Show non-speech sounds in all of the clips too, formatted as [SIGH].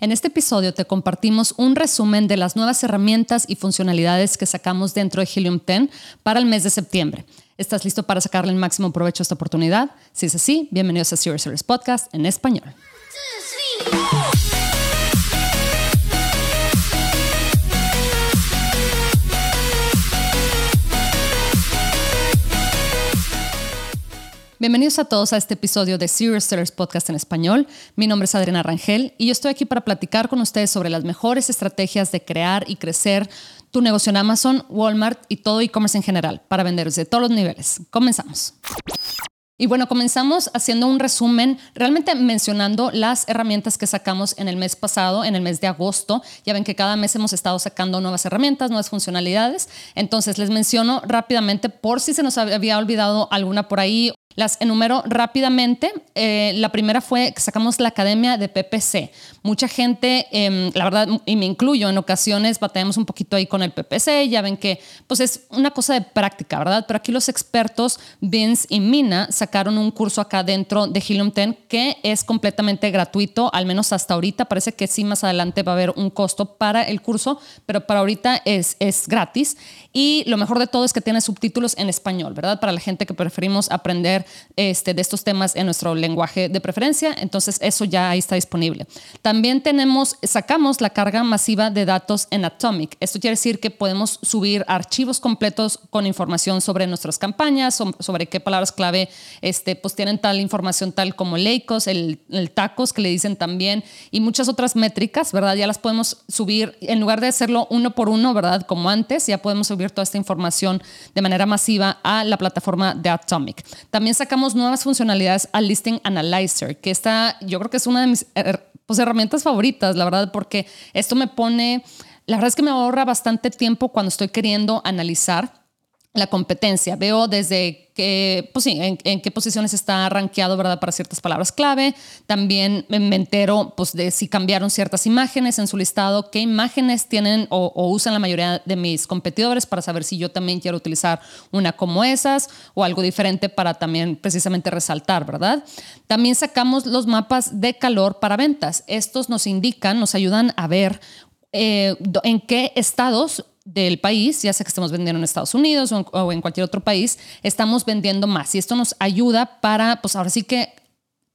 En este episodio te compartimos un resumen de las nuevas herramientas y funcionalidades que sacamos dentro de Helium 10 para el mes de septiembre. ¿Estás listo para sacarle el máximo provecho a esta oportunidad? Si es así, bienvenidos a Serious Service Podcast en español. Bienvenidos a todos a este episodio de Serious Sellers Podcast en español. Mi nombre es Adriana Rangel y yo estoy aquí para platicar con ustedes sobre las mejores estrategias de crear y crecer tu negocio en Amazon, Walmart y todo e-commerce en general para vender desde todos los niveles. Comenzamos. Y bueno, comenzamos haciendo un resumen, realmente mencionando las herramientas que sacamos en el mes pasado, en el mes de agosto. Ya ven que cada mes hemos estado sacando nuevas herramientas, nuevas funcionalidades. Entonces les menciono rápidamente por si se nos había olvidado alguna por ahí las enumero rápidamente. Eh, la primera fue que sacamos la academia de PPC. Mucha gente, em, la verdad, y me incluyo, en ocasiones batallamos un poquito ahí con el PPC. Ya ven que pues es una cosa de práctica, ¿verdad? Pero aquí los expertos, Vince y Mina, sacaron un curso acá dentro de Helium 10 que es completamente gratuito, al menos hasta ahorita. Parece que sí, más adelante va a haber un costo para el curso, pero para ahorita es, es gratis. Y lo mejor de todo es que tiene subtítulos en español, ¿verdad? Para la gente que preferimos aprender este, de estos temas en nuestro lenguaje de preferencia. Entonces, eso ya ahí está disponible. También tenemos, sacamos la carga masiva de datos en Atomic. Esto quiere decir que podemos subir archivos completos con información sobre nuestras campañas, sobre qué palabras clave este, pues tienen tal información tal como Leicos, el, el tacos que le dicen también y muchas otras métricas, ¿verdad? Ya las podemos subir, en lugar de hacerlo uno por uno, ¿verdad? Como antes, ya podemos subir toda esta información de manera masiva a la plataforma de Atomic. También sacamos nuevas funcionalidades al Listing Analyzer, que está, yo creo que es una de mis pues, herramientas favoritas, la verdad, porque esto me pone, la verdad es que me ahorra bastante tiempo cuando estoy queriendo analizar la competencia. Veo desde que, pues sí, en, qué posiciones está rankeado, ¿verdad? Para ciertas palabras clave. También me entero, pues, de si cambiaron ciertas imágenes en su listado, qué imágenes tienen o, usan la mayoría de mis competidores para saber si yo también quiero utilizar una como esas o algo diferente para también precisamente resaltar, ¿verdad? También sacamos los mapas de calor para ventas. Estos nos indican, nos ayudan a ver eh, en qué estados del país, ya sea que estemos vendiendo en Estados Unidos o en, cualquier otro país, estamos vendiendo más. Y esto nos ayuda para, pues ahora sí que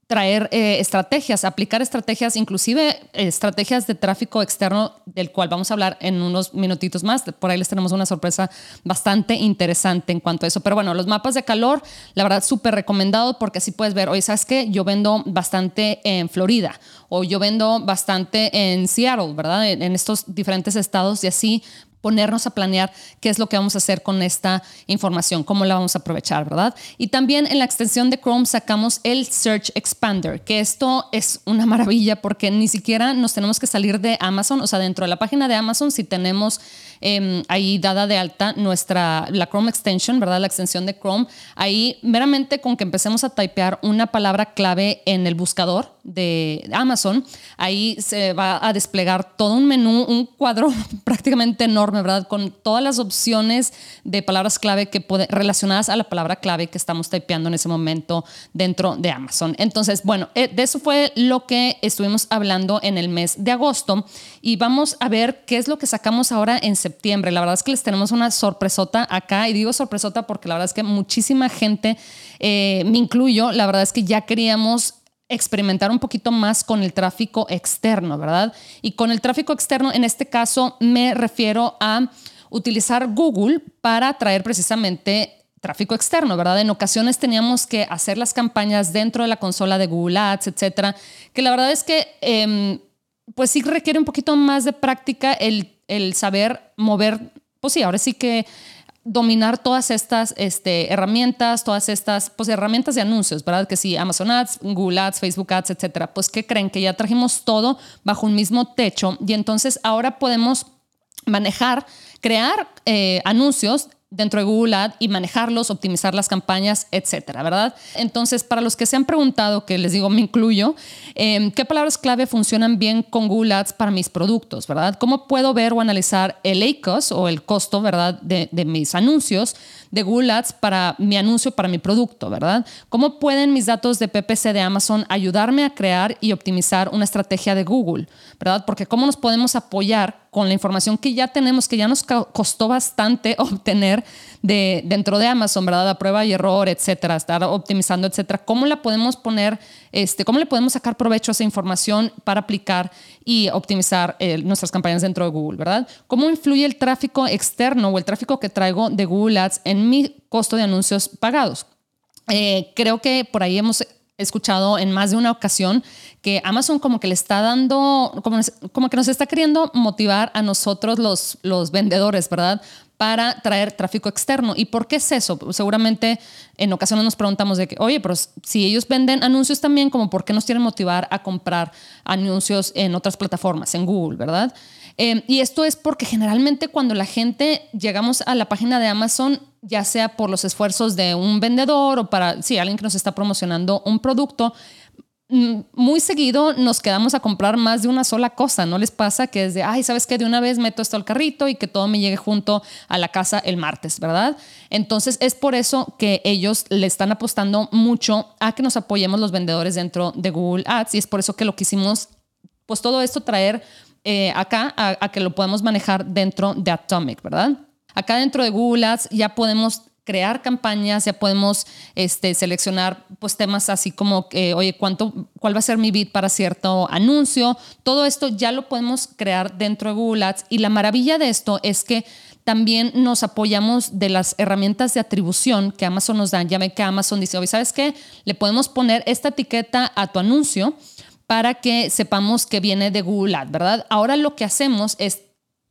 traer eh, estrategias, aplicar estrategias, inclusive eh, estrategias de tráfico externo, del cual vamos a hablar en unos minutitos más. Por ahí les tenemos una sorpresa bastante interesante en cuanto a eso. Pero bueno, los mapas de calor, la verdad, súper recomendado porque así puedes ver, oye, ¿sabes qué? Yo vendo bastante en Florida o yo vendo bastante en Seattle, ¿verdad? En, en estos diferentes estados y así ponernos a planear qué es lo que vamos a hacer con esta información, cómo la vamos a aprovechar, ¿verdad? Y también en la extensión de Chrome sacamos el Search Expander, que esto es una [LAUGHS] maravilla porque ni siquiera nos tenemos que salir de Amazon, o sea, dentro de la página de Amazon, si tenemos em, ahí dada de alta nuestra, la Chrome Extension, ¿verdad? La extensión de Chrome, ahí meramente con que empecemos a typear una palabra clave en el buscador de Amazon, ahí se va a desplegar todo un menú, un cuadro [LAUGHS] prácticamente enorme ¿verdad? Con todas las opciones de palabras clave que puede, relacionadas a la palabra clave que estamos typeando en ese momento dentro de Amazon. Entonces, bueno, eh, de eso fue lo que estuvimos hablando en el mes de agosto y vamos a ver qué es lo que sacamos ahora en septiembre. La verdad es que les tenemos una sorpresota acá y digo sorpresota porque la verdad es que muchísima gente, eh, me incluyo, la verdad es que ya queríamos experimentar un poquito más con el tráfico externo, ¿verdad? Y con el tráfico externo, en este caso, me refiero a utilizar Google para traer precisamente tráfico externo, ¿verdad? En ocasiones teníamos que hacer las campañas dentro de la consola de Google Ads, etcétera, que la verdad es que, em, pues sí requiere un poquito más de práctica el, el saber mover, pues sí, ahora sí que dominar todas estas este, herramientas, todas estas pues, herramientas de anuncios, ¿verdad? Que sí, Amazon Ads, Google Ads, Facebook Ads, etcétera. Pues, ¿qué creen? Que ya trajimos todo bajo un mismo techo y entonces ahora podemos manejar, crear eh, anuncios dentro de Google Ad y manejarlos, optimizar las campañas, etcétera, ¿verdad? Entonces, para los que se han preguntado, que les digo, me incluyo, em, ¿qué palabras clave funcionan bien con Google Ads para mis productos, ¿verdad? ¿Cómo puedo ver o analizar el ACOS o el costo, ¿verdad?, de mis anuncios de Google Ads para mi anuncio, para mi producto, ¿verdad? ¿Cómo pueden mis datos de PPC de Amazon ayudarme a crear y optimizar una estrategia de Google, ¿verdad? Porque ¿cómo nos podemos apoyar con la información que ya tenemos, que ya nos costó bastante [LAUGHS] obtener de, dentro de Amazon, ¿verdad? A prueba y error, etcétera, estar optimizando, etcétera. ¿Cómo la podemos poner, este, cómo le podemos sacar provecho a esa información para aplicar y optimizar eh, nuestras campañas dentro de Google, ¿verdad? ¿Cómo influye el tráfico externo o el tráfico que traigo de Google Ads en mi costo de anuncios pagados? Eh, creo que por ahí hemos escuchado en más de una ocasión que Amazon como que le está dando, como, como que nos está queriendo motivar a nosotros los, los vendedores, ¿verdad? para traer tráfico externo. ¿Y por qué es eso? Seguramente en ocasiones nos preguntamos de que, oye, pero si ellos venden anuncios también, como por qué nos quieren motivar a comprar anuncios en otras plataformas, en Google, ¿verdad? Em, y esto es porque generalmente cuando la gente llegamos a la página de Amazon, ya sea por los esfuerzos de un vendedor o para, sí, alguien que nos está promocionando un producto, mm, muy seguido nos quedamos a comprar más de una sola cosa. ¿No les pasa que es de, ay, ¿sabes qué? De una vez meto esto al carrito y que todo me llegue junto a la casa el martes, ¿verdad? Entonces es por eso que ellos le están apostando mucho a que nos apoyemos los vendedores dentro de Google Ads y es por eso que lo quisimos, pues todo esto traer eh, acá a, que lo podamos manejar dentro de Atomic, ¿verdad? Acá dentro de Google Ads ya podemos crear campañas, ya podemos este, seleccionar pues, temas así como, que, oye, ¿cuánto, ¿cuál va a ser mi bid para cierto anuncio? Todo esto ya lo podemos crear dentro de Google Ads y la maravilla de esto es que también nos apoyamos de las herramientas de atribución que Amazon nos dan. Ya ven que Amazon dice, oye, ¿sabes qué? Le podemos poner esta etiqueta a tu anuncio para que sepamos que viene de Google Ads, ¿verdad? Ahora lo que hacemos es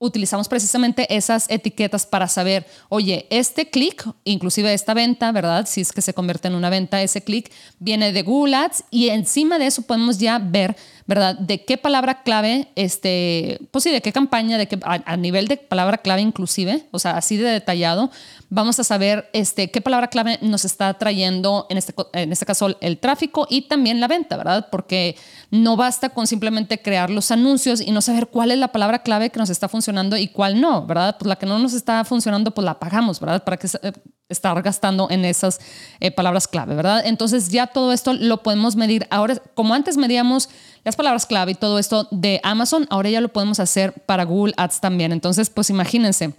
utilizamos precisamente esas etiquetas para saber, oye, este clic, inclusive esta venta, ¿verdad? Si es que se convierte en una venta, ese clic viene de Google Ads y encima de eso podemos ya ver ¿verdad? De qué palabra clave, este, pues sí, de qué campaña, de qué, a, nivel de palabra clave inclusive, o sea, así de detallado, vamos a saber este, qué palabra clave nos está trayendo, en este, en este caso, el tráfico y también la venta, ¿verdad? Porque no basta con simplemente crear los anuncios y no saber cuál es la palabra clave que nos está funcionando y cuál no, ¿verdad? Pues la que no nos está funcionando, pues la pagamos, ¿verdad? Para que eh, estar gastando en esas eh, palabras clave, ¿verdad? Entonces ya todo esto lo podemos medir. Ahora, como antes medíamos las palabras clave y todo esto de Amazon, ahora ya lo podemos hacer para Google Ads también. Entonces, pues imagínense.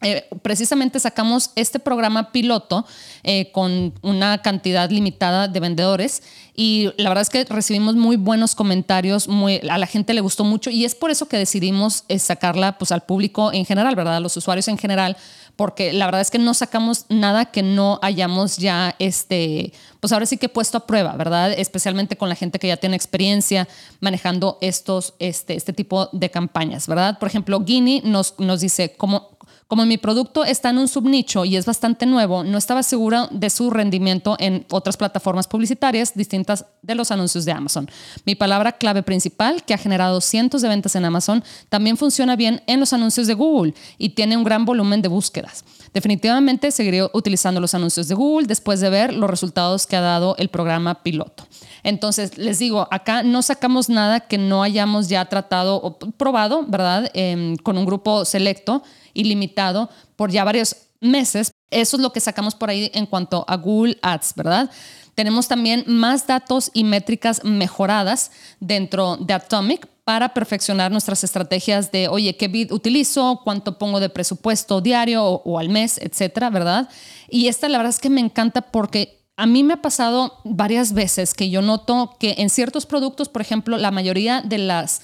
Eh, precisamente sacamos este programa piloto eh, con una cantidad limitada de vendedores y la verdad es que recibimos muy buenos comentarios, muy, a la gente le gustó mucho y es por eso que decidimos sacarla pues, al público en general, ¿verdad? A los usuarios en general, porque la verdad es que no sacamos nada que no hayamos ya, este, pues ahora sí que puesto a prueba, ¿verdad? Especialmente con la gente que ya tiene experiencia manejando estos, este, este tipo de campañas, ¿verdad? Por ejemplo, Guinea nos, nos dice, ¿cómo, como mi producto está en un subnicho y es bastante nuevo, no estaba segura de su rendimiento en otras plataformas publicitarias distintas de los anuncios de Amazon. Mi palabra clave principal, que ha generado cientos de ventas en Amazon, también funciona bien en los anuncios de Google y tiene un gran volumen de búsquedas. Definitivamente seguiré utilizando los anuncios de Google después de ver los resultados que ha dado el programa piloto. Entonces, les digo, acá no sacamos nada que no hayamos ya tratado o probado, ¿verdad? Em, con un grupo selecto ilimitado por ya varios meses. Eso es lo que sacamos por ahí en cuanto a Google Ads, ¿verdad? Tenemos también más datos y métricas mejoradas dentro de Atomic para perfeccionar nuestras estrategias de, oye, ¿qué bid utilizo? ¿Cuánto pongo de presupuesto diario o, o, al mes, etcétera, verdad? Y esta la verdad es que me encanta porque a mí me ha pasado varias veces que yo noto que en ciertos productos, por ejemplo, la mayoría de las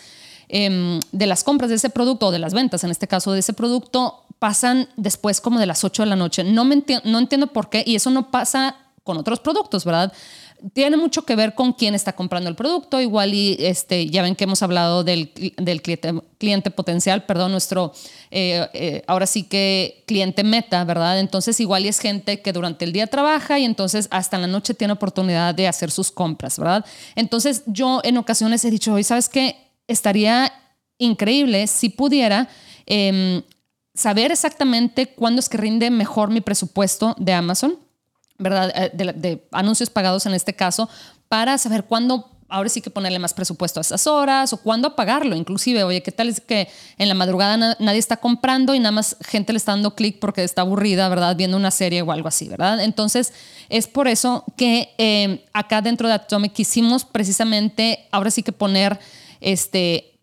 Em, de las compras de ese producto o de las ventas, en este caso de ese producto, pasan después como de las 8 de la noche. No, me no entiendo por qué y eso no pasa con otros productos, ¿verdad? Tiene mucho que ver con quién está comprando el producto, igual y este, ya ven que hemos hablado del, del cliente, cliente, potencial, perdón, nuestro, eh, eh, ahora sí que cliente meta, ¿verdad? Entonces igual y es gente que durante el día trabaja y entonces hasta en la noche tiene oportunidad de hacer sus compras, ¿verdad? Entonces yo en ocasiones he dicho, oye, ¿sabes qué? Estaría increíble si pudiera em, saber exactamente cuándo es que rinde mejor mi presupuesto de Amazon, ¿verdad? Eh, de, anuncios pagados en este caso, para saber cuándo ahora sí que ponerle más presupuesto a esas horas o cuándo apagarlo. Inclusive, oye, ¿qué tal es que en la madrugada nadie está comprando y nada más gente le está dando clic porque está aburrida, ¿verdad? Viendo una serie o algo así, ¿verdad? Entonces, es por eso que eh, acá dentro de Atomic quisimos precisamente, ahora sí que poner este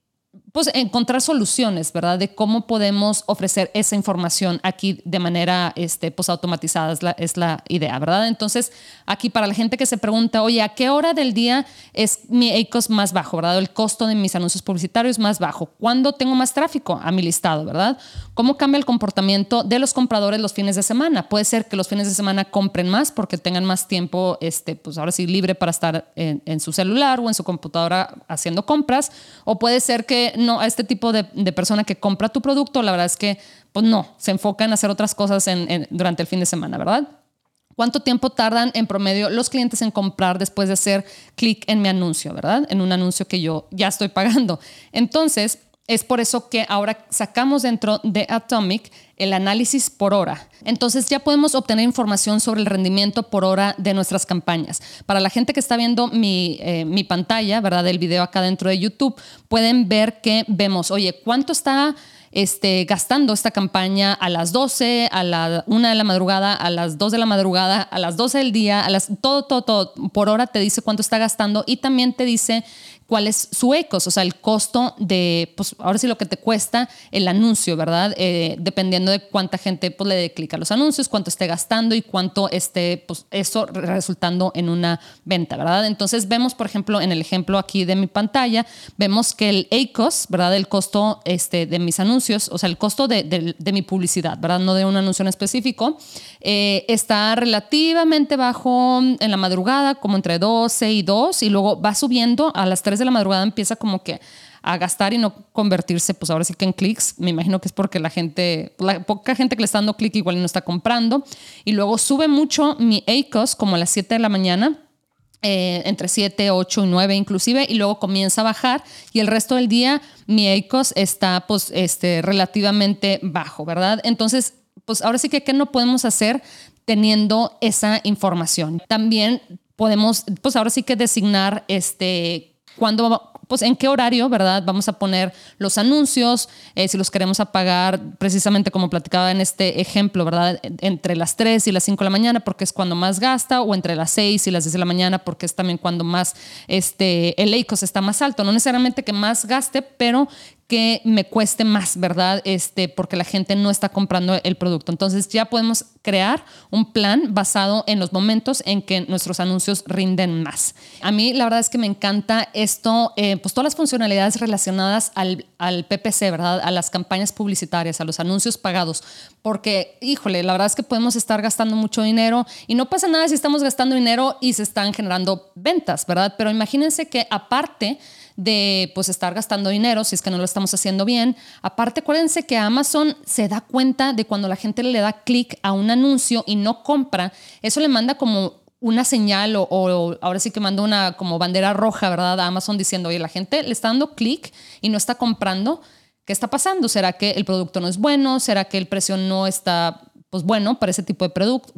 pues encontrar soluciones, ¿verdad? De cómo podemos ofrecer esa información aquí de manera este, pues automatizada, es la, idea, ¿verdad? Entonces, aquí para la gente que se pregunta, oye, ¿a qué hora del día es mi ACOS más bajo, ¿verdad? El costo de mis anuncios publicitarios más bajo. ¿Cuándo tengo más tráfico a mi listado, ¿verdad? ¿Cómo cambia el comportamiento de los compradores los fines de semana? Puede ser que los fines de semana compren más porque tengan más tiempo, este, pues ahora sí, libre para estar en su celular o en su computadora haciendo compras, o puede ser que no, a este tipo de, persona que compra tu producto, la verdad es que, pues no, se enfoca en hacer otras cosas durante el fin de semana, ¿verdad? ¿Cuánto tiempo tardan en promedio los clientes en comprar después de hacer clic en mi anuncio, verdad? En un anuncio que yo ya estoy pagando. Entonces, es por eso que ahora sacamos dentro de Atomic el análisis por hora. Entonces ya podemos obtener información sobre el rendimiento por hora de nuestras campañas. Para la gente que está viendo mi, eh, mi pantalla, ¿verdad? Del video acá dentro de YouTube, pueden ver que vemos, oye, ¿cuánto está este, gastando esta campaña a las 12, a la 1 de la madrugada, a las 2 de la madrugada, a las 12 del día, a las, todo, todo, todo, por hora te dice cuánto está gastando y también te dice cuál es su ECOS, o sea, el costo de, pues ahora sí lo que te cuesta el anuncio, ¿verdad? Eh, dependiendo de cuánta gente pues, le dé clic a los anuncios, cuánto esté gastando y cuánto esté, pues eso resultando en una venta, ¿verdad? Entonces vemos, por ejemplo, en el ejemplo aquí de mi pantalla, vemos que el ECOS, ¿verdad? El costo este, de mis anuncios, o sea, el costo de, de, mi publicidad, ¿verdad? No de un anuncio en específico, eh, está relativamente bajo en la madrugada, como entre 12 y 2, y luego va subiendo a las 3 de la madrugada empieza como que a gastar y no convertirse, pues ahora sí que en clics. Me imagino que es porque la gente, la poca gente que le está dando clic igual no está comprando. Y luego sube mucho mi ACOS como a las 7 de la mañana. Eh, entre 7, 8 y 9 inclusive, y luego comienza a bajar y el resto del día mi ACOS está pues este, relativamente bajo, ¿verdad? Entonces, pues ahora sí que ¿qué no podemos hacer teniendo esa información? También podemos, pues ahora sí que designar este cuándo, pues en qué horario, ¿verdad? Vamos a poner los anuncios, eh, si los queremos apagar precisamente como platicaba en este ejemplo, ¿verdad? Entre las 3 y las 5 de la mañana porque es cuando más gasta o entre las 6 y las 10 de la mañana porque es también cuando más este, el EICOS está más alto. No necesariamente que más gaste, pero que me cueste más, ¿verdad? Este, porque la gente no está comprando el producto. Entonces ya podemos crear un plan basado en los momentos en que nuestros anuncios rinden más. A mí la verdad es que me encanta esto, eh, pues todas las funcionalidades relacionadas al, al PPC, ¿verdad? A las campañas publicitarias, a los anuncios pagados, porque, híjole, la verdad es que podemos estar gastando mucho dinero y no pasa nada si estamos gastando dinero y se están generando ventas, ¿verdad? Pero imagínense que aparte de pues estar gastando dinero si es que no lo estamos haciendo bien. Aparte, acuérdense que Amazon se da cuenta de cuando la gente le da clic a un anuncio y no compra, eso le manda como una señal o, ahora sí que manda una como bandera roja, ¿verdad? A Amazon diciendo, oye, la gente le está dando clic y no está comprando. ¿Qué está pasando? ¿Será que el producto no es bueno? ¿Será que el precio no está pues bueno, para ese tipo de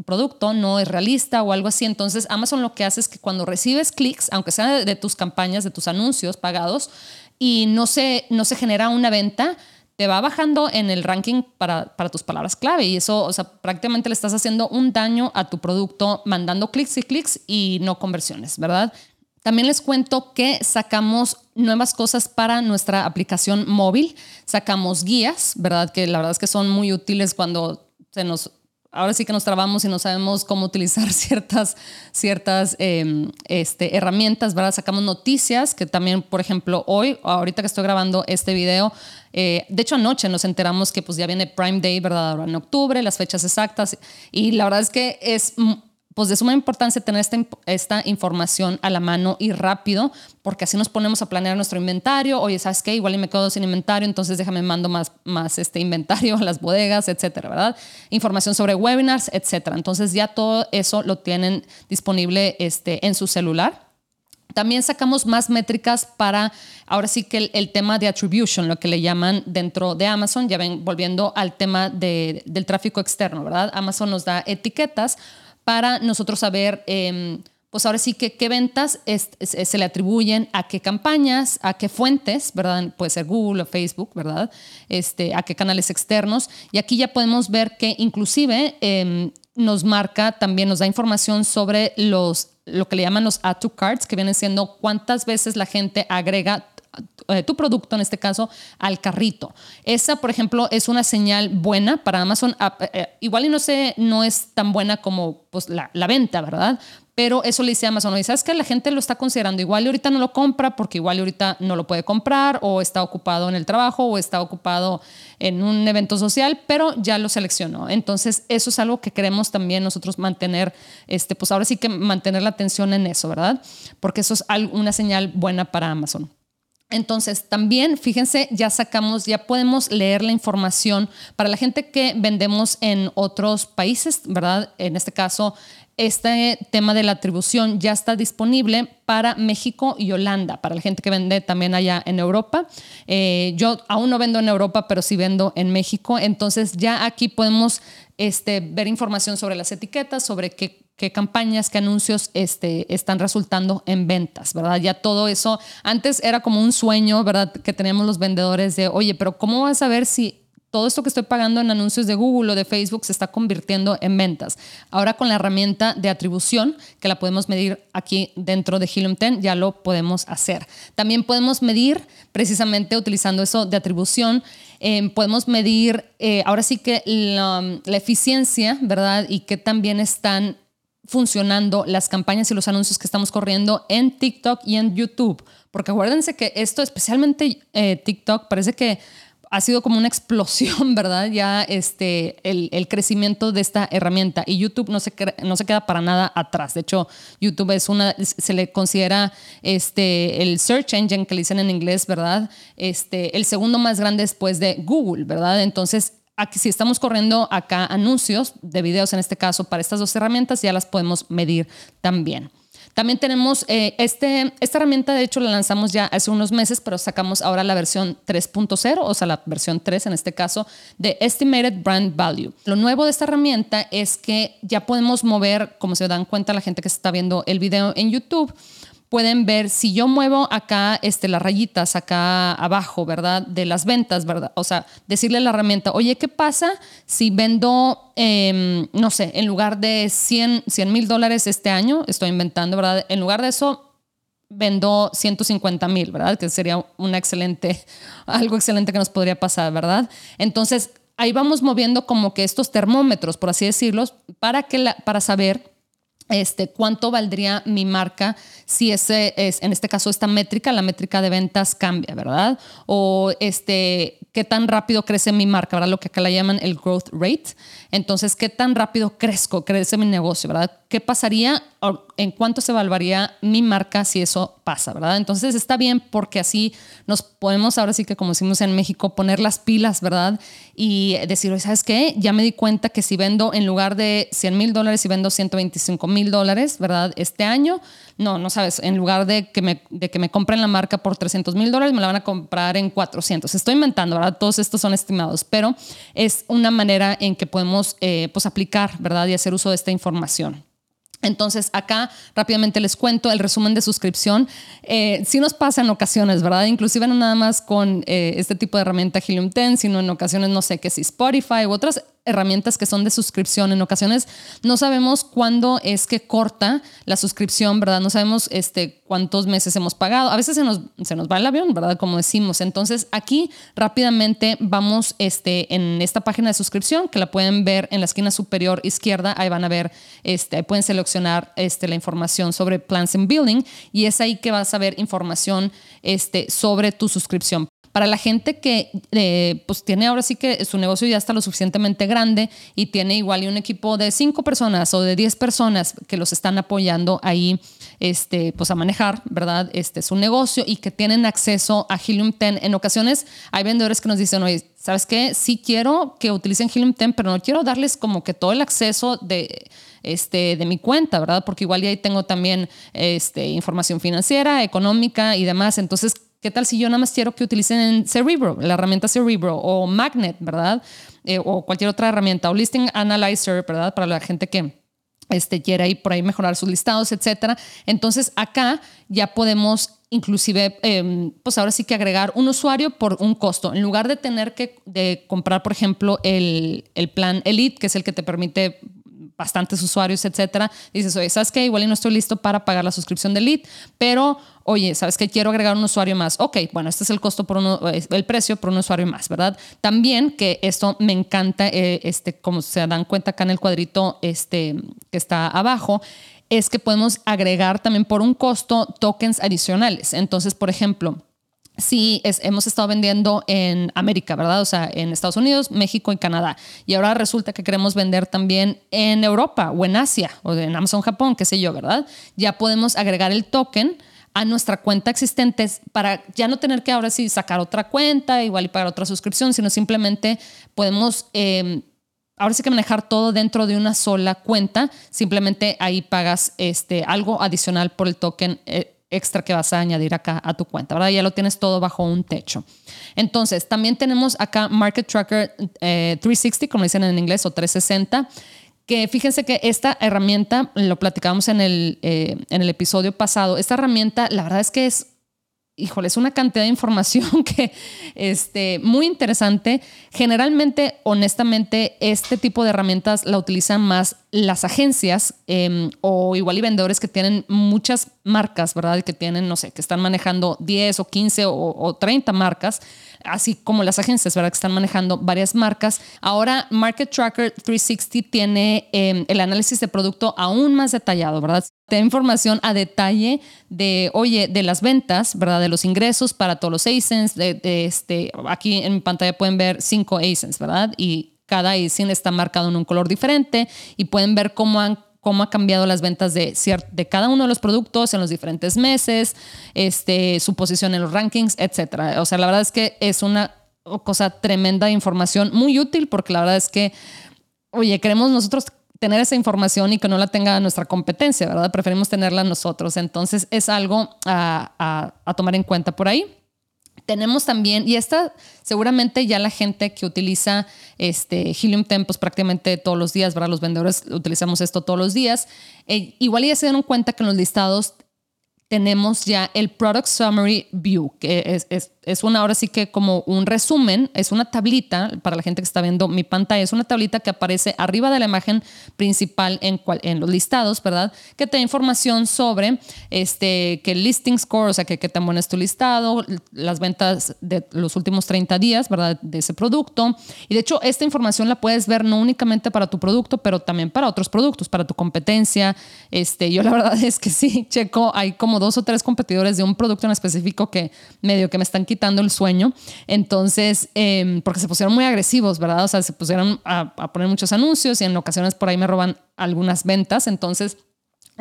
producto no es realista o algo así. Entonces Amazon lo que hace es que cuando recibes clics, aunque sea de, tus campañas, de tus anuncios pagados, y no se, no se genera una venta, te va bajando en el ranking para, para, tus palabras clave y eso, o sea, prácticamente le estás haciendo un daño a tu producto mandando clics y clics y no conversiones, ¿verdad? También les cuento que sacamos nuevas cosas para nuestra aplicación móvil, sacamos guías, ¿verdad? Que la verdad es que son muy útiles cuando se nos, ahora sí que nos trabamos y no sabemos cómo utilizar [LAUGHS] ciertas, ciertas em, este, herramientas, ¿verdad? Sacamos noticias que también, por ejemplo, hoy, ahorita que estoy grabando este video, eh, de hecho anoche nos enteramos que pues ya viene Prime Day, ¿verdad? Ahora en octubre, las fechas exactas, y la verdad es que es pues de suma importancia tener esta, esta, información a la mano y rápido, porque así nos ponemos a planear nuestro inventario. Oye, ¿sabes qué? Igual me quedo sin inventario, entonces déjame mando más, más este inventario [LAUGHS] a las bodegas, etcétera, ¿verdad? Información sobre webinars, etcétera. Entonces ya todo eso lo tienen disponible este, en su celular. También sacamos más métricas para, ahora sí que el, tema de attribution, lo que le llaman dentro de Amazon, ya ven, volviendo al tema del tráfico externo, ¿verdad? Amazon nos da etiquetas para nosotros saber, em, pues ahora sí que qué ventas se le atribuyen a qué campañas, a qué fuentes, ¿verdad? Puede ser Google o Facebook, ¿verdad? Este, a qué canales externos. Y aquí ya podemos ver que inclusive em, nos marca, también nos da información sobre los, lo que le llaman los add to cards, que vienen siendo cuántas veces la gente agrega tu producto, en este caso, al carrito. Esa, por ejemplo, es una señal buena para Amazon. Ah, eh, eh, igual y no sé, no es tan buena como pues, la, la venta, ¿verdad? Pero eso le dice a Amazon, y sabes que la gente lo está considerando, igual y ahorita no lo compra porque igual y ahorita no lo puede comprar o está ocupado en el trabajo o está ocupado en un evento social, pero ya lo seleccionó. Entonces, eso es algo que queremos también nosotros mantener, este, pues ahora sí que mantener la atención en eso, ¿verdad? Porque eso es una señal buena para Amazon. Entonces, también, fíjense, ya sacamos, ya podemos leer la información para la gente que vendemos en otros países, ¿verdad? En este caso, este tema de la atribución ya está disponible para México y Holanda, para la gente que vende también allá en Europa. Eh, yo aún no vendo en Europa, pero sí vendo en México. Entonces ya aquí podemos este, ver información sobre las etiquetas, sobre qué, campañas, qué anuncios este, están resultando en ventas, ¿verdad? Ya todo eso, antes era como un sueño, ¿verdad? Que teníamos los vendedores de, oye, pero ¿cómo vas a ver si todo esto que estoy pagando en anuncios de Google o de Facebook se está convirtiendo en ventas. Ahora con la herramienta de atribución, que la podemos medir aquí dentro de Helium 10, ya lo podemos hacer. También podemos medir, precisamente utilizando eso de atribución, eh, podemos medir eh, ahora sí que la, la eficiencia, ¿verdad? Y que también están funcionando las campañas y los anuncios que estamos corriendo en TikTok y en YouTube. Porque acuérdense que esto, especialmente eh, TikTok, parece que ha sido como una explosión, [LAUGHS] ¿verdad? Ya este, el, crecimiento de esta herramienta y YouTube no se, no se queda para nada atrás. De hecho, YouTube es una, se le considera este, el search engine que le dicen en inglés, ¿verdad? Este, el segundo más grande después de Google, ¿verdad? Entonces, aquí, si estamos corriendo acá anuncios de videos en este caso para estas dos herramientas, ya las podemos medir también. También tenemos eh, este, esta herramienta, de hecho, la lanzamos ya hace unos meses, pero sacamos ahora la versión 3.0, o sea, la versión 3 en este caso, de Estimated Brand Value. Lo nuevo de esta herramienta es que ya podemos mover, como se dan cuenta la gente que está viendo el video en YouTube, pueden ver si yo muevo acá este, las rayitas acá abajo, ¿verdad? De las ventas, ¿verdad? O sea, decirle a la herramienta, oye, ¿qué pasa si vendo, em, no sé, en lugar de 100 mil dólares este año, estoy inventando, ¿verdad? En lugar de eso, vendo 150 mil, ¿verdad? Que sería una excelente, [LAUGHS] algo excelente que nos podría pasar, ¿verdad? Entonces, ahí vamos moviendo como que estos termómetros, por así decirlo, para, que para saber este, cuánto valdría mi marca si ese es, en este caso, esta métrica, la métrica de ventas cambia, ¿verdad? O este, qué tan rápido crece mi marca, ¿verdad? Lo que acá la llaman el growth rate. Entonces, qué tan rápido crezco, crece mi negocio, ¿verdad? ¿Qué pasaría? ¿En cuánto se evaluaría mi marca si eso pasa, ¿verdad? Entonces, está bien porque así nos podemos, ahora sí que como decimos en México, poner las pilas, ¿verdad? Y decir, ¿sabes qué? Ya me di cuenta que si vendo en lugar de 100 mil dólares, y vendo 125 mil dólares, ¿verdad? Este año, no, no sabes, en lugar de que me, de que me compren la marca por 300 mil dólares, me la van a comprar en 400. Estoy inventando, ¿verdad? Todos estos son estimados, pero es una manera en que podemos eh, pues aplicar, ¿verdad? Y hacer uso de esta información. Entonces, acá rápidamente les cuento el resumen de suscripción. Eh, sí nos pasa en ocasiones, ¿verdad? Inclusive no nada más con eh, este tipo de herramienta Helium 10, sino en ocasiones, no sé, que si Spotify u otras herramientas que son de suscripción. En ocasiones no sabemos cuándo es que corta la suscripción, ¿verdad? No sabemos este, cuántos meses hemos pagado. A veces se nos, se nos va el avión, ¿verdad? Como decimos. Entonces aquí rápidamente vamos este, en esta página de suscripción que la pueden ver en la esquina superior izquierda. Ahí van a ver, este, pueden seleccionar este, la información sobre Plans and Building y es ahí que vas a ver información este, sobre tu suscripción. Para la gente que eh, pues tiene ahora sí que su negocio ya está lo suficientemente grande y tiene igual un equipo de cinco personas o de diez personas que los están apoyando ahí este, pues a manejar, ¿verdad? Este, su negocio y que tienen acceso a Helium 10. En ocasiones hay vendedores que nos dicen, oye, ¿sabes qué? Sí quiero que utilicen Helium 10, pero no quiero darles como que todo el acceso de, este, de mi cuenta, ¿verdad? Porque igual ahí tengo también este, información financiera, económica y demás. Entonces, ¿qué tal si yo nada más quiero que utilicen Cerebro, la herramienta Cerebro o Magnet, ¿verdad? Eh, o cualquier otra herramienta, o Listing Analyzer, ¿verdad? Para la gente que este, quiera ir por ahí mejorar sus listados, etcétera. Entonces, acá ya podemos inclusive, em, pues ahora sí que agregar un usuario por un costo. En lugar de tener que de comprar, por ejemplo, el, el plan Elite, que es el que te permite bastantes usuarios, etcétera, dices, oye, ¿sabes qué? Igual y no estoy listo para pagar la suscripción de Lead, pero, oye, ¿sabes qué? Quiero agregar un usuario más. Ok, bueno, este es el costo por uno, el precio por un usuario más, ¿verdad? También que esto me encanta, eh, este, como se dan cuenta acá en el cuadrito este, que está abajo, es que podemos agregar también por un costo tokens adicionales. Entonces, por ejemplo, si hemos estado vendiendo en América, ¿verdad? O sea, en Estados Unidos, México y Canadá. Y ahora resulta que queremos vender también en Europa o en Asia o en Amazon Japón, qué sé yo, ¿verdad? Ya podemos agregar el token a nuestra cuenta existente para ya no tener que ahora sí sacar otra cuenta, igual y pagar otra suscripción, sino simplemente podemos... Em, ahora sí que manejar todo dentro de una sola cuenta, simplemente ahí pagas este, algo adicional por el token eh, extra que vas a añadir acá a tu cuenta, ¿verdad? Ya lo tienes todo bajo un techo. Entonces, también tenemos acá Market Tracker 360, eh, como dicen en inglés, o 360 que fíjense que esta herramienta, lo platicamos en el, eh, en el episodio pasado, esta herramienta la verdad es que es híjole, es una cantidad de información [LAUGHS] que, este, muy interesante. Generalmente, honestamente, este tipo de herramientas la utilizan más las agencias em, o igual y vendedores que tienen muchas marcas, ¿verdad? Que tienen, no sé, que están manejando 10 o 15 o, o 30 marcas así como las agencias, ¿verdad? Que están manejando varias marcas. Ahora, Market Tracker 360 tiene em, el análisis de producto aún más detallado, ¿verdad? Te da información a detalle de, oye, de las ventas, ¿verdad? De los ingresos para todos los ASINs. De, este, aquí en mi pantalla pueden ver cinco ASINs, ¿verdad? Y cada ASIN está marcado en un color diferente y pueden ver cómo han cómo ha cambiado las ventas de, de cada uno de los productos en los diferentes meses, este, su posición en los rankings, etc. O sea, la verdad es que es una cosa tremenda de información, muy útil porque la verdad es que, oye, queremos nosotros tener esa información y que no la tenga nuestra competencia, ¿verdad? Preferimos tenerla nosotros. Entonces es algo a tomar en cuenta por ahí. Tenemos también, y esta seguramente ya la gente que utiliza este Helium Tempos prácticamente todos los días, ¿verdad? Los vendedores utilizamos esto todos los días. Eh, igual ya se dieron cuenta que en los listados tenemos ya el Product Summary View, que es, es, una ahora sí que como un resumen, es una tablita para la gente que está viendo mi pantalla, es una tablita que aparece arriba de la imagen principal en, en los listados, ¿verdad? Que te da información sobre este, que el listing score, o sea, que qué tan bueno es tu listado, las ventas de los últimos 30 días, ¿verdad? De ese producto. Y de hecho, esta información la puedes ver no únicamente para tu producto, pero también para otros productos, para tu competencia. Este, yo la verdad [LAUGHS] es que sí, checo, hay como dos o tres competidores de un producto en específico que medio que me están quitando el sueño. Entonces, em, porque se pusieron muy agresivos, ¿verdad? O sea, se pusieron a poner muchos anuncios y en ocasiones por ahí me roban algunas ventas. Entonces,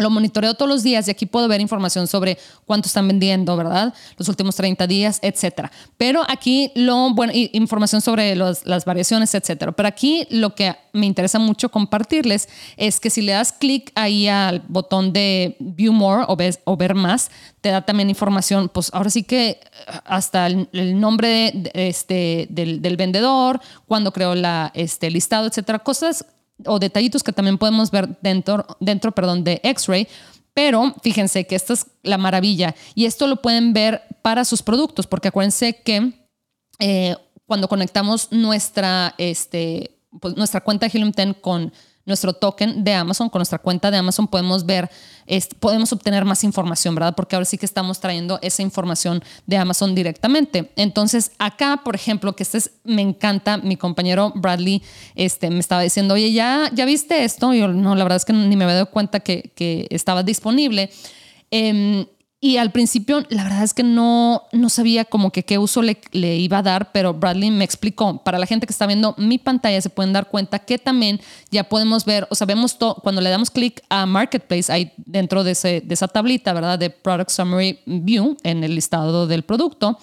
lo monitoreo todos los días y aquí puedo ver información sobre cuánto están vendiendo, ¿verdad? Los últimos 30 días, etcétera. Pero aquí lo, bueno, información sobre las variaciones, etcétera. Pero aquí lo que me interesa mucho compartirles es que si le das clic ahí al botón de View More o, ver más, te da también información, pues ahora sí que hasta el, nombre este, del, del, vendedor, cuándo creó la, este listado, etcétera. Cosas o detallitos que también podemos ver dentro, dentro perdón, de X-Ray. Pero fíjense que esta es la maravilla y esto lo pueden ver para sus productos, porque acuérdense que eh, cuando conectamos nuestra, este, pues nuestra cuenta de Helium 10 con nuestro token de Amazon, con nuestra cuenta de Amazon, podemos ver, podemos obtener más información, ¿verdad? Porque ahora sí que estamos trayendo esa información de Amazon directamente. Entonces, acá, por ejemplo, que este es, me encanta, mi compañero Bradley este, me estaba diciendo, oye, ¿ya, ya viste esto? Y yo, no, la verdad es que ni me había dado cuenta que, que estaba disponible. Em, y al principio, la verdad es que no, no sabía como que qué uso le, le, iba a dar, pero Bradley me explicó. Para la gente que está viendo mi pantalla, se pueden dar cuenta que también ya podemos ver, o sea, vemos todo, cuando le damos clic a Marketplace, ahí dentro de, ese, de esa tablita, ¿verdad? De Product Summary View, en el listado del producto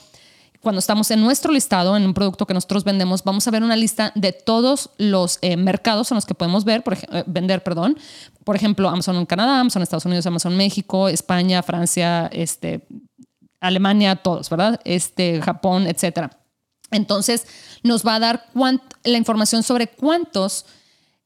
cuando estamos en nuestro listado, en un producto que nosotros vendemos, vamos a ver una lista de todos los eh, mercados en los que podemos ver, por eh, vender. Perdón. Por ejemplo, Amazon en Canadá, Amazon en Estados Unidos, Amazon México, España, Francia, este, Alemania, todos, ¿verdad? Este, Japón, etcétera. Entonces, nos va a dar la información sobre cuántos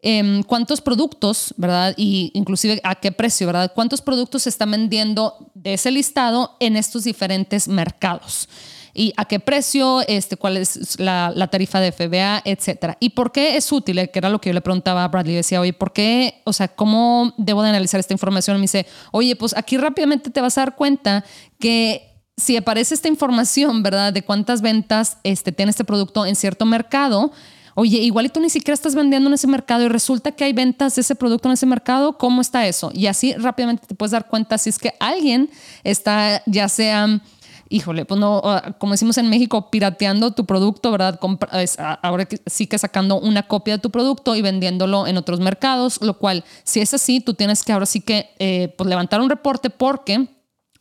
em, cuántos productos, ¿verdad? Y inclusive a qué precio, ¿verdad? Cuántos productos se están vendiendo de ese listado en estos diferentes mercados y a qué precio, este, cuál es la, tarifa de FBA, etcétera. ¿Y por qué es útil? Que era lo que yo le preguntaba a Bradley. Decía, oye, ¿por qué? O sea, ¿cómo debo de analizar esta información? me dice, oye, pues aquí rápidamente te vas a dar cuenta que si aparece esta información, ¿verdad? De cuántas ventas este, tiene este producto en cierto mercado, Oye, igual y tú ni siquiera estás vendiendo en ese mercado y resulta que hay ventas de ese producto en ese mercado, ¿cómo está eso? Y así rápidamente te puedes dar cuenta si es que alguien está ya sea híjole, pues no, ah, como decimos en México, pirateando tu producto, ¿verdad? Ahora sí que sacando una copia de tu producto y vendiéndolo en otros mercados, lo cual, si es así, tú tienes que ahora sí que eh, pues levantar un reporte porque,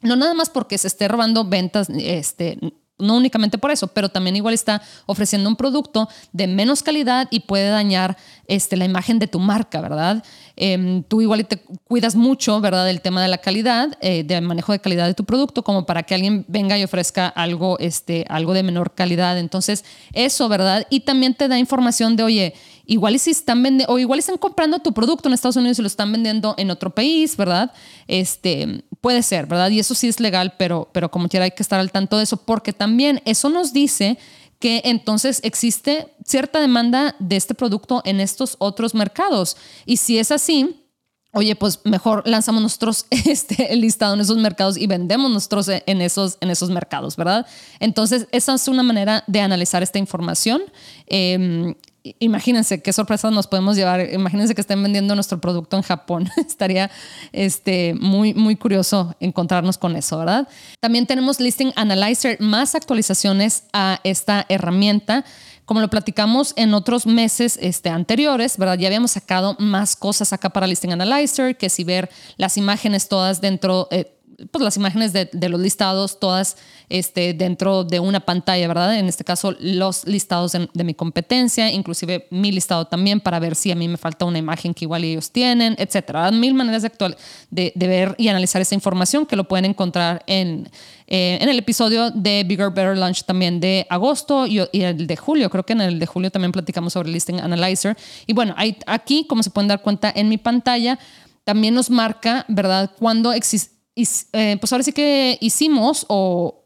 no nada más porque se esté robando ventas, este, no únicamente por eso, pero también igual está ofreciendo un producto de menos calidad y puede dañar este, la imagen de tu marca, ¿verdad? Em, tú igual te cuidas mucho, ¿verdad? Del tema de la calidad, eh, del manejo de calidad de tu producto, como para que alguien venga y ofrezca algo, este, algo de menor calidad. Entonces, eso, ¿verdad? Y también te da información de, oye, igual y si están vendiendo, o igual están comprando tu producto en Estados Unidos y lo están vendiendo en otro país, ¿verdad? Este, puede ser, ¿verdad? Y eso sí es legal, pero, pero como quiera hay que estar al tanto de eso, porque también eso nos dice que entonces existe cierta demanda de este producto en estos otros mercados. Y si es así, oye, pues mejor lanzamos nosotros [LAUGHS] este, listado en esos mercados y vendemos nosotros en esos, en esos mercados, ¿verdad? Entonces, esa es una manera de analizar esta información. Eh, imagínense qué sorpresas nos podemos llevar. Imagínense que estén vendiendo nuestro producto en Japón. [LAUGHS] Estaría este, muy, muy curioso encontrarnos con eso, ¿verdad? También tenemos Listing Analyzer, más actualizaciones a esta herramienta. Como lo platicamos en otros meses este, anteriores, ¿verdad? Ya habíamos sacado más cosas acá para Listing Analyzer, que si ver las imágenes todas dentro, eh, pues las imágenes de, los listados todas este, dentro de una pantalla, ¿verdad? En este caso, los listados de, mi competencia, inclusive mi listado también para ver si a mí me falta una imagen que igual ellos tienen, etcétera. Mil maneras de, actual, de, ver y analizar esa información que lo pueden encontrar en, eh, en el episodio de Bigger Better Lunch también de agosto y, el de julio. Creo que en el de julio también platicamos sobre Listing Analyzer. Y bueno, hay, aquí, como se pueden dar cuenta en mi pantalla, también nos marca, ¿verdad?, cuando existe eh, pues ahora sí que hicimos o,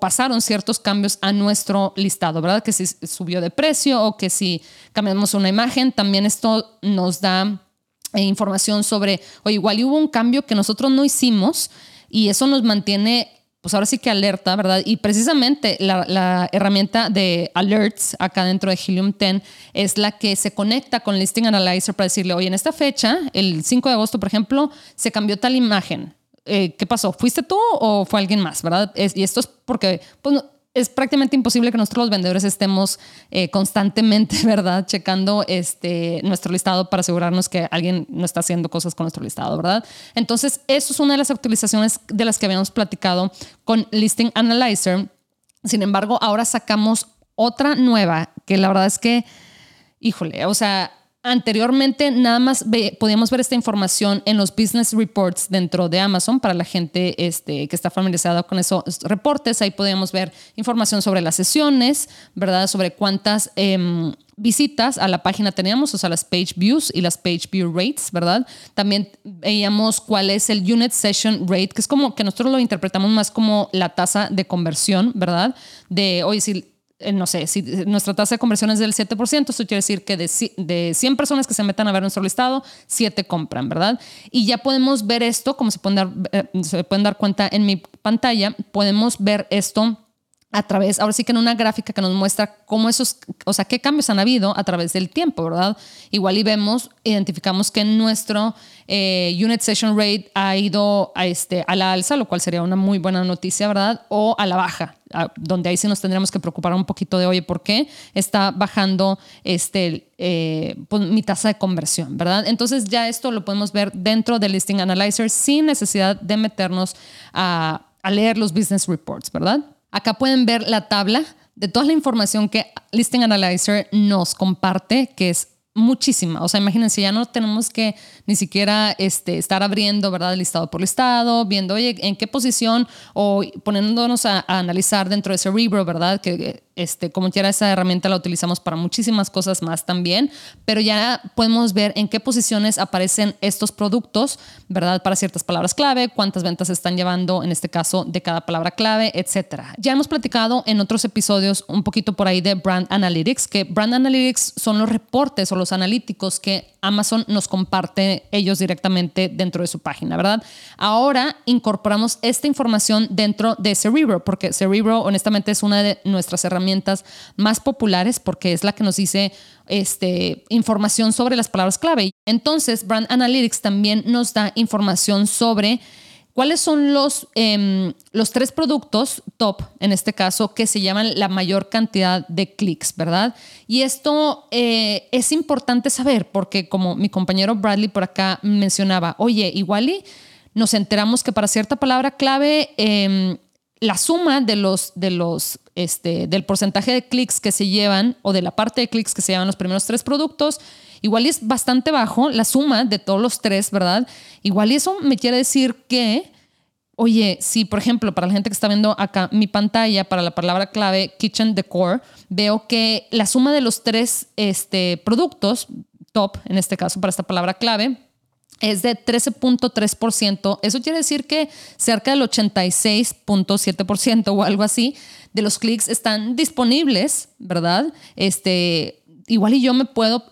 pasaron ciertos cambios a nuestro listado, ¿verdad? Que si subió de precio o que si cambiamos una imagen, también esto nos da eh, información sobre, o igual hubo un cambio que nosotros no hicimos y eso nos mantiene, pues ahora sí que alerta, ¿verdad? Y precisamente la, la herramienta de alerts acá dentro de Helium 10 es la que se conecta con Listing Analyzer para decirle, oye, en esta fecha, el 5 de agosto, por ejemplo, se cambió tal imagen eh, ¿qué pasó? ¿Fuiste tú o fue alguien más? ¿Verdad? y esto es porque pues, es prácticamente imposible que nosotros los vendedores estemos eh, constantemente, [LAUGHS] ¿verdad? Checando este, nuestro listado para asegurarnos que alguien no está haciendo cosas con nuestro listado, ¿verdad? Entonces, eso es una de las actualizaciones de las que habíamos platicado con Listing Analyzer. Sin embargo, ahora sacamos otra nueva que la verdad es que, híjole, o sea, Anteriormente nada más podíamos ver esta información en los business reports dentro de Amazon para la gente este, que está familiarizada con esos reportes. Ahí podíamos ver información sobre las sesiones, ¿verdad? Sobre cuántas em, visitas a la página teníamos, o sea, las page views y las page view rates, ¿verdad? También veíamos cuál es el unit session rate, que es como que nosotros lo interpretamos más como la tasa de conversión, ¿verdad? De, oye, si no sé, si nuestra tasa de conversión es del 7%, eso quiere decir que de, de 100 personas que se metan a ver nuestro listado, 7 compran, ¿verdad? Y ya podemos ver esto, como se pueden dar, eh, se pueden dar cuenta en mi pantalla, podemos ver esto a través, ahora sí que en una gráfica que nos muestra cómo esos, o sea, qué cambios han habido a través del tiempo, ¿verdad? Igual y vemos, identificamos que nuestro eh, unit session rate ha ido a, este, a la alza, lo cual sería una muy buena noticia, ¿verdad? O a la baja, donde ahí sí nos tendríamos que preocupar un poquito de, oye, ¿por qué está bajando este, eh, pues, mi tasa de conversión, ¿verdad? Entonces ya esto lo podemos ver dentro del Listing Analyzer sin necesidad de meternos a, a leer los business reports, ¿verdad? Acá pueden ver la tabla de toda la información que Listing Analyzer nos comparte, que es muchísima. O sea, imagínense, ya no tenemos que ni siquiera este, estar abriendo, ¿verdad? Listado por listado, viendo, oye, en qué posición o poniéndonos a, analizar dentro de Cerebro, ¿verdad? Que este, como quiera, esa herramienta la utilizamos para muchísimas cosas más también, pero ya podemos ver en qué posiciones aparecen estos productos, ¿verdad? Para ciertas palabras clave, cuántas ventas están llevando, en este caso, de cada palabra clave, etcétera. Ya hemos platicado en otros episodios un poquito por ahí de Brand Analytics, que Brand Analytics son los reportes o los analíticos que Amazon nos comparte ellos directamente dentro de su página, ¿verdad? Ahora incorporamos esta información dentro de Cerebro, porque Cerebro honestamente es una de nuestras herramientas más populares porque es la que nos dice este, información sobre las palabras clave. Entonces, Brand Analytics también nos da información sobre ¿Cuáles son los, em, los tres productos top, en este caso, que se llaman la mayor cantidad de clics, verdad? Y esto eh, es importante saber porque como mi compañero Bradley por acá mencionaba, oye, igual y nos enteramos que para cierta palabra clave, em, la suma de los, de los, este, del porcentaje de clics que se llevan o de la parte de clics que se llevan los primeros tres productos, igual es bastante bajo la suma de todos los tres, ¿verdad? Igual y eso me quiere decir que, oye, si por ejemplo, para la gente que está viendo acá mi pantalla, para la palabra clave Kitchen Decor, veo que la suma de los tres este, productos, top en este caso para esta palabra clave, es de 13.3%. Eso quiere decir que cerca del 86.7% o algo así de los clics están disponibles, ¿verdad? Este, igual y yo me puedo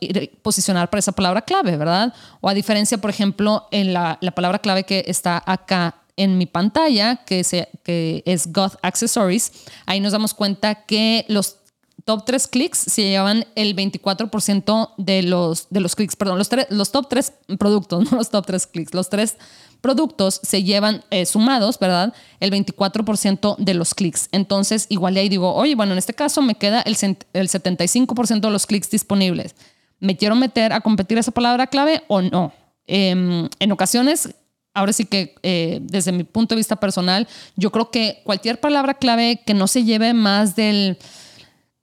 posicionar para esa palabra clave, ¿verdad? O a diferencia, por ejemplo, en la, palabra clave que está acá en mi pantalla, que, que es Goth Accessories, ahí nos damos cuenta que los top 3 clics se llevan el 24% de los, de los clics, perdón, los, los top 3 productos, [LAUGHS] no los top 3 clics, los tres productos se llevan eh, sumados, ¿verdad? El 24% de los clics. Entonces, igual ahí digo, oye, bueno, en este caso me queda el, el 75% de los clics disponibles. ¿Me quiero meter a competir esa palabra clave o no? Em, en ocasiones, ahora sí que eh, desde mi punto de vista personal, yo creo que cualquier palabra clave que no se lleve más del,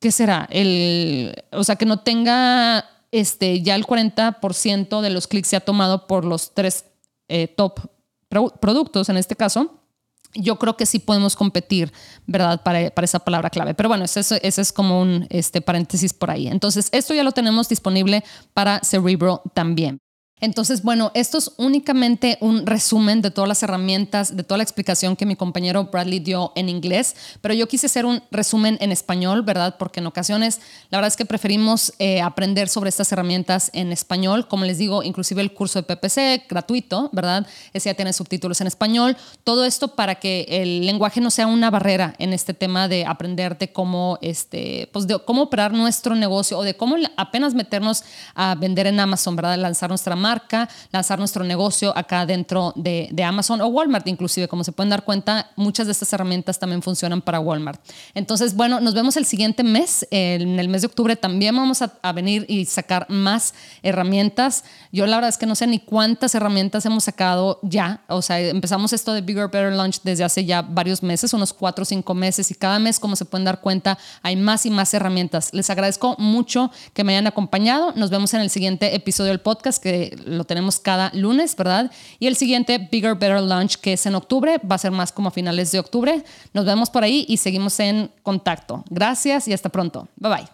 ¿qué será? El, o sea, que no tenga este, ya el 40% de los clics se ha tomado por los tres eh, top productos en este caso, yo creo que sí podemos competir, ¿verdad? Para, para esa palabra clave. Pero bueno, ese, ese, es como un este, paréntesis por ahí. Entonces, esto ya lo tenemos disponible para Cerebro también. Entonces, bueno, esto es únicamente un resumen de todas las herramientas, de toda la explicación que mi compañero Bradley dio en inglés, pero yo quise hacer un resumen en español, ¿verdad? Porque en ocasiones la verdad es que preferimos eh, aprender sobre estas herramientas en español. Como les digo, inclusive el curso de PPC gratuito, ¿verdad? Ese ya tiene subtítulos en español. Todo esto para que el lenguaje no sea una barrera en este tema de aprender de cómo, este, pues de cómo operar nuestro negocio o de cómo apenas meternos a vender en Amazon, ¿verdad? Lanzar nuestra marca lanzar nuestro negocio acá dentro de, Amazon o Walmart inclusive. Como se pueden dar cuenta, muchas de estas herramientas también funcionan para Walmart. Entonces, bueno, nos vemos el siguiente mes. En el mes de octubre también vamos a, venir y sacar más herramientas. Yo la verdad es que no sé ni cuántas herramientas hemos sacado ya. O sea, empezamos esto de Bigger Better Launch desde hace ya varios meses, unos cuatro o cinco meses y cada mes, como se pueden dar cuenta, hay más y más herramientas. Les agradezco mucho que me hayan acompañado. Nos vemos en el siguiente episodio del podcast lo tenemos cada lunes, ¿verdad? Y el siguiente, Bigger Better Lunch, que es en octubre, va a ser más como a finales de octubre. Nos vemos por ahí y seguimos en contacto. Gracias y hasta pronto. Bye bye.